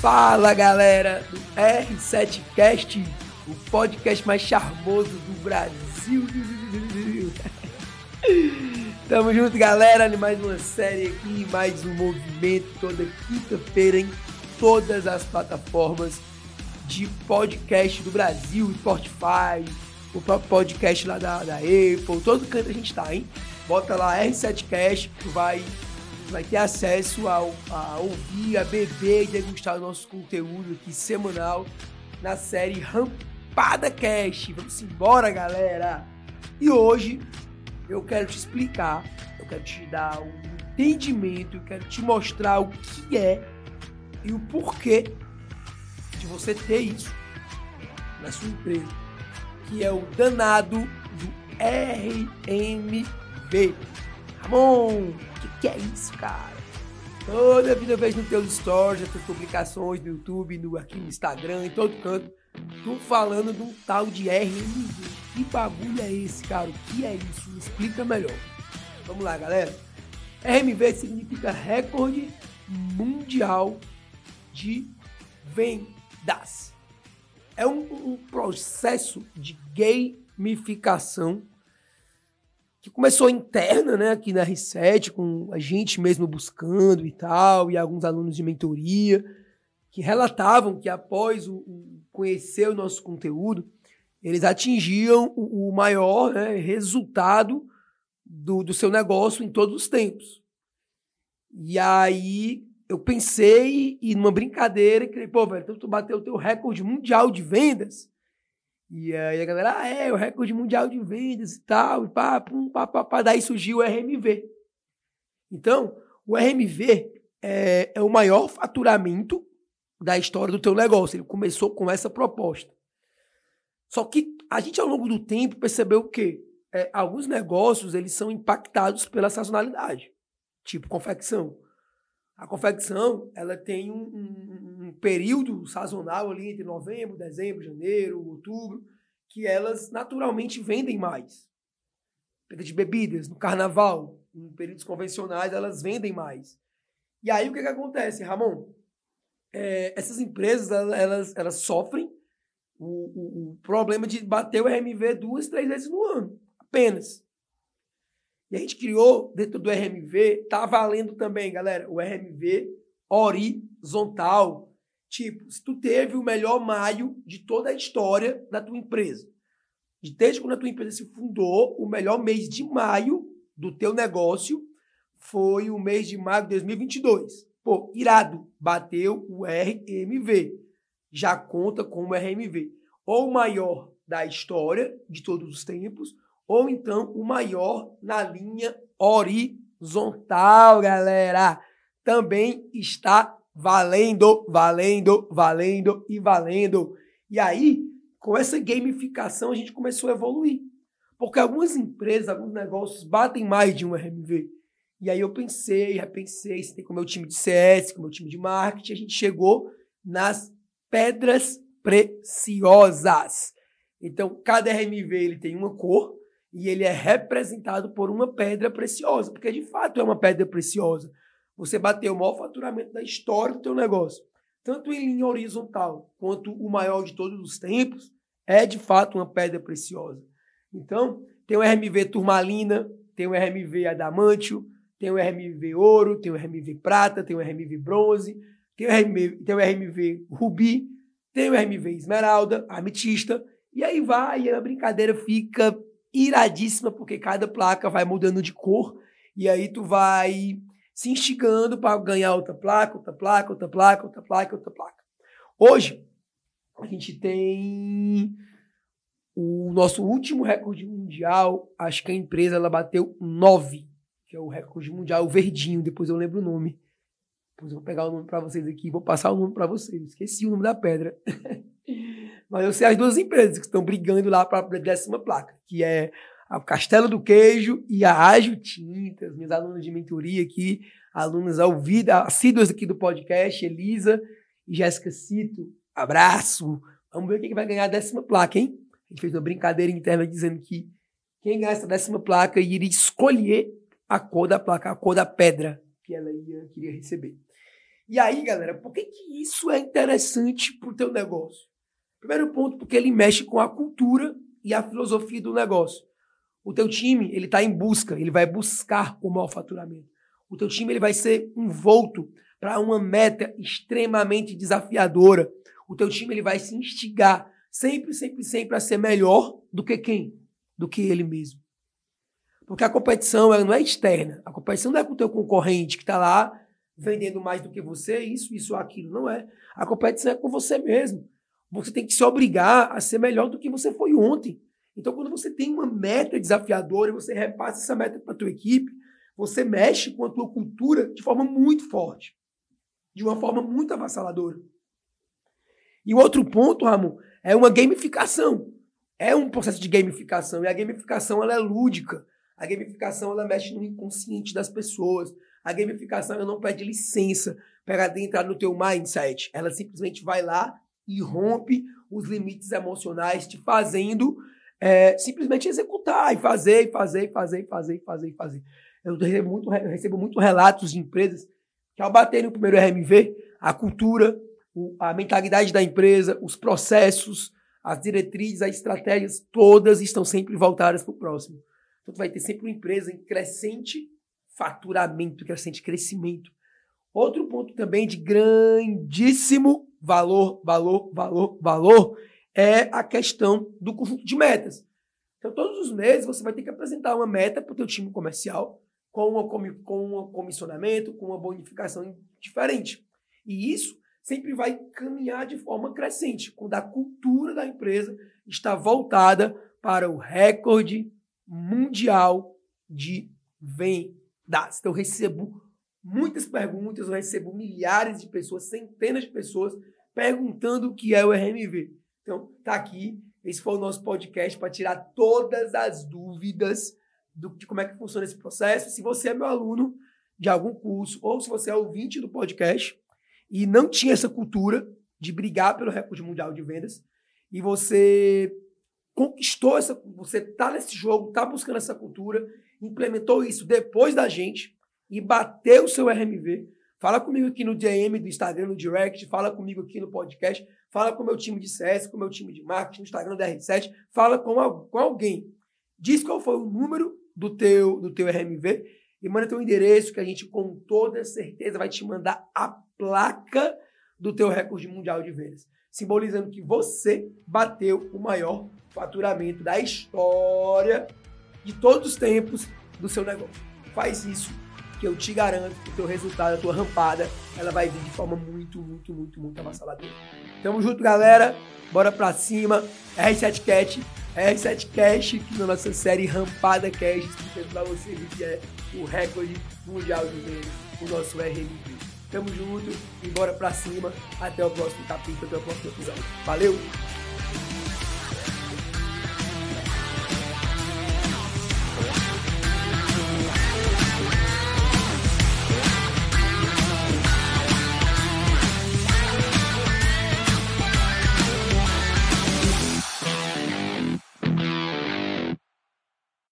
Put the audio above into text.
Fala galera! do R7Cast, o podcast mais charmoso do Brasil. Tamo junto, galera, mais uma série aqui, mais um movimento toda quinta-feira em todas as plataformas de podcast do Brasil, Spotify, o próprio podcast lá da, da Apple, todo canto a gente tá, hein? Bota lá R7Cast, tu vai vai ter acesso ao, a ouvir, a beber e degustar o nosso conteúdo aqui semanal na série Rampada Cast. Vamos embora, galera! E hoje eu quero te explicar, eu quero te dar um entendimento, eu quero te mostrar o que é e o porquê de você ter isso na sua empresa, que é o danado do RMV. Ramon, o que, é isso, cara? Toda vida eu vejo no teu stories, nas tuas publicações no YouTube, no, aqui no Instagram, em todo canto, tu falando de um tal de RMV. Que bagulho é esse, cara? O que é isso? Me explica melhor. Vamos lá, galera. RMV significa recorde mundial de vendas. É um, um processo de gamificação que começou interna, né, aqui na R7, com a gente mesmo buscando e tal, e alguns alunos de mentoria, que relatavam que após o, o conhecer o nosso conteúdo, eles atingiam o, o maior né, resultado do, do seu negócio em todos os tempos. E aí eu pensei, e numa brincadeira, que pô, velho, então tu bateu o teu recorde mundial de vendas. E aí a galera, ah, é, o recorde mundial de vendas e tal, e pá, pum, pá, pá, pá. Daí surgiu o RMV. Então, o RMV é, é o maior faturamento da história do teu negócio. Ele começou com essa proposta. Só que a gente, ao longo do tempo, percebeu que é, alguns negócios eles são impactados pela sazonalidade, tipo confecção. A confecção ela tem um, um, um, período sazonal ali entre novembro, dezembro, janeiro, outubro, que elas naturalmente vendem mais. De bebidas, no carnaval, em períodos convencionais, elas vendem mais. E aí o que, que acontece, Ramon? É, essas empresas elas, elas sofrem o, o, o problema de bater o RMV duas, três vezes no ano, apenas. E a gente criou dentro do RMV, tá valendo também, galera, o RMV horizontal. Tipo, se tu teve o melhor maio de toda a história da tua empresa, desde quando a tua empresa se fundou, o melhor mês de maio do teu negócio foi o mês de maio de 2022. Pô, irado, bateu o RMV. Já conta como RMV. Ou o maior da história de todos os tempos, ou então o maior na linha horizontal, galera. Também está valendo, valendo, valendo e valendo. E aí, com essa gamificação, a gente começou a evoluir. Porque algumas empresas, alguns negócios batem mais de um RMV. E aí eu pensei, repensei, com o meu time de CS, com o meu time de marketing, a gente chegou nas pedras preciosas. Então, cada RMV ele tem uma cor, e ele é representado por uma pedra preciosa, porque de fato é uma pedra preciosa. Você bateu o maior faturamento da história do teu negócio, tanto em linha horizontal quanto o maior de todos os tempos, é de fato uma pedra preciosa. Então, tem o RMV turmalina, tem o RMV adamantio, tem o RMV ouro, tem o RMV prata, tem o RMV bronze, tem o RMV, tem o RMV rubi, tem o RMV esmeralda, ametista, e aí vai, e a brincadeira fica iradíssima, porque cada placa vai mudando de cor, e aí tu vai se instigando para ganhar outra placa, outra placa, outra placa, outra placa, outra placa. Hoje, a gente tem o nosso último recorde mundial, acho que a empresa ela bateu 9, que é o recorde mundial, o verdinho, depois eu lembro o nome. Depois eu vou pegar o nome para vocês aqui, vou passar o nome para vocês. Esqueci o nome da pedra. Mas eu sei as duas empresas que estão brigando lá para a décima placa, que é o Castelo do Queijo e a Ágil Tintas, minhas alunas de mentoria aqui, alunas ao vivo, assíduas aqui do podcast, Elisa e Jéssica Cito. Abraço! Vamos ver quem vai ganhar a décima placa, hein? A gente fez uma brincadeira interna dizendo que quem ganhar essa décima placa iria escolher a cor da placa, a cor da pedra que ela ia, queria receber. E aí, galera, por que, que isso é interessante para o teu negócio? Primeiro ponto, porque ele mexe com a cultura e a filosofia do negócio. O teu time, ele está em busca, ele vai buscar o maior faturamento. O teu time ele vai ser envolto para uma meta extremamente desafiadora. O teu time ele vai se instigar sempre, sempre, sempre a ser melhor do que quem? Do que ele mesmo. Porque a competição ela não é externa. A competição não é com o teu concorrente que está lá vendendo mais do que você, isso, isso, aquilo. Não é. A competição é com você mesmo. Você tem que se obrigar a ser melhor do que você foi ontem. Então, quando você tem uma meta desafiadora e você repassa essa meta para a tua equipe, você mexe com a tua cultura de forma muito forte, de uma forma muito avassaladora. E o outro ponto, Ramon, é uma gamificação. É um processo de gamificação. E a gamificação ela é lúdica. A gamificação ela mexe no inconsciente das pessoas. A gamificação ela não pede licença para entrar no teu mindset. Ela simplesmente vai lá e rompe os limites emocionais, te fazendo é, simplesmente executar e fazer, e fazer, e fazer, e fazer, e fazer, e fazer. Eu recebo muito, recebo muito relatos de empresas que ao baterem o primeiro RMV, a cultura, a mentalidade da empresa, os processos, as diretrizes, as estratégias, todas estão sempre voltadas para o próximo. Então, tu vai ter sempre uma empresa em crescente faturamento, crescente crescimento. Outro ponto também de grandíssimo valor, valor, valor, valor, é a questão do conjunto de metas. Então, todos os meses você vai ter que apresentar uma meta para o teu time comercial, com, uma, com um comissionamento, com uma bonificação diferente. E isso sempre vai caminhar de forma crescente, quando a cultura da empresa está voltada para o recorde mundial de vendas. Então, eu recebo muitas perguntas, eu recebo milhares de pessoas, centenas de pessoas perguntando o que é o RMV. Então, tá aqui. Esse foi o nosso podcast para tirar todas as dúvidas do, de como é que funciona esse processo. Se você é meu aluno de algum curso ou se você é ouvinte do podcast e não tinha essa cultura de brigar pelo recorde mundial de vendas e você conquistou essa, você tá nesse jogo, tá buscando essa cultura, implementou isso depois da gente e bateu o seu RMV. Fala comigo aqui no DM do Instagram, no direct, fala comigo aqui no podcast, fala com o meu time de CS, com o meu time de marketing, no Instagram da R7, fala com, com alguém. Diz qual foi o número do teu, do teu RMV e manda teu endereço que a gente com toda certeza vai te mandar a placa do teu recorde mundial de vendas, simbolizando que você bateu o maior faturamento da história de todos os tempos do seu negócio. Faz isso que eu te garanto que o teu resultado, a tua rampada, ela vai vir de forma muito, muito, muito, muito avassaladora. Tamo junto, galera. Bora pra cima. R7 Cat, R7 Cash, que na nossa série Rampada Cash, explicando pra você o que é o recorde mundial de vendas, o nosso RMV. Tamo junto e bora pra cima. Até o próximo capítulo, até o próximo episódio. Valeu!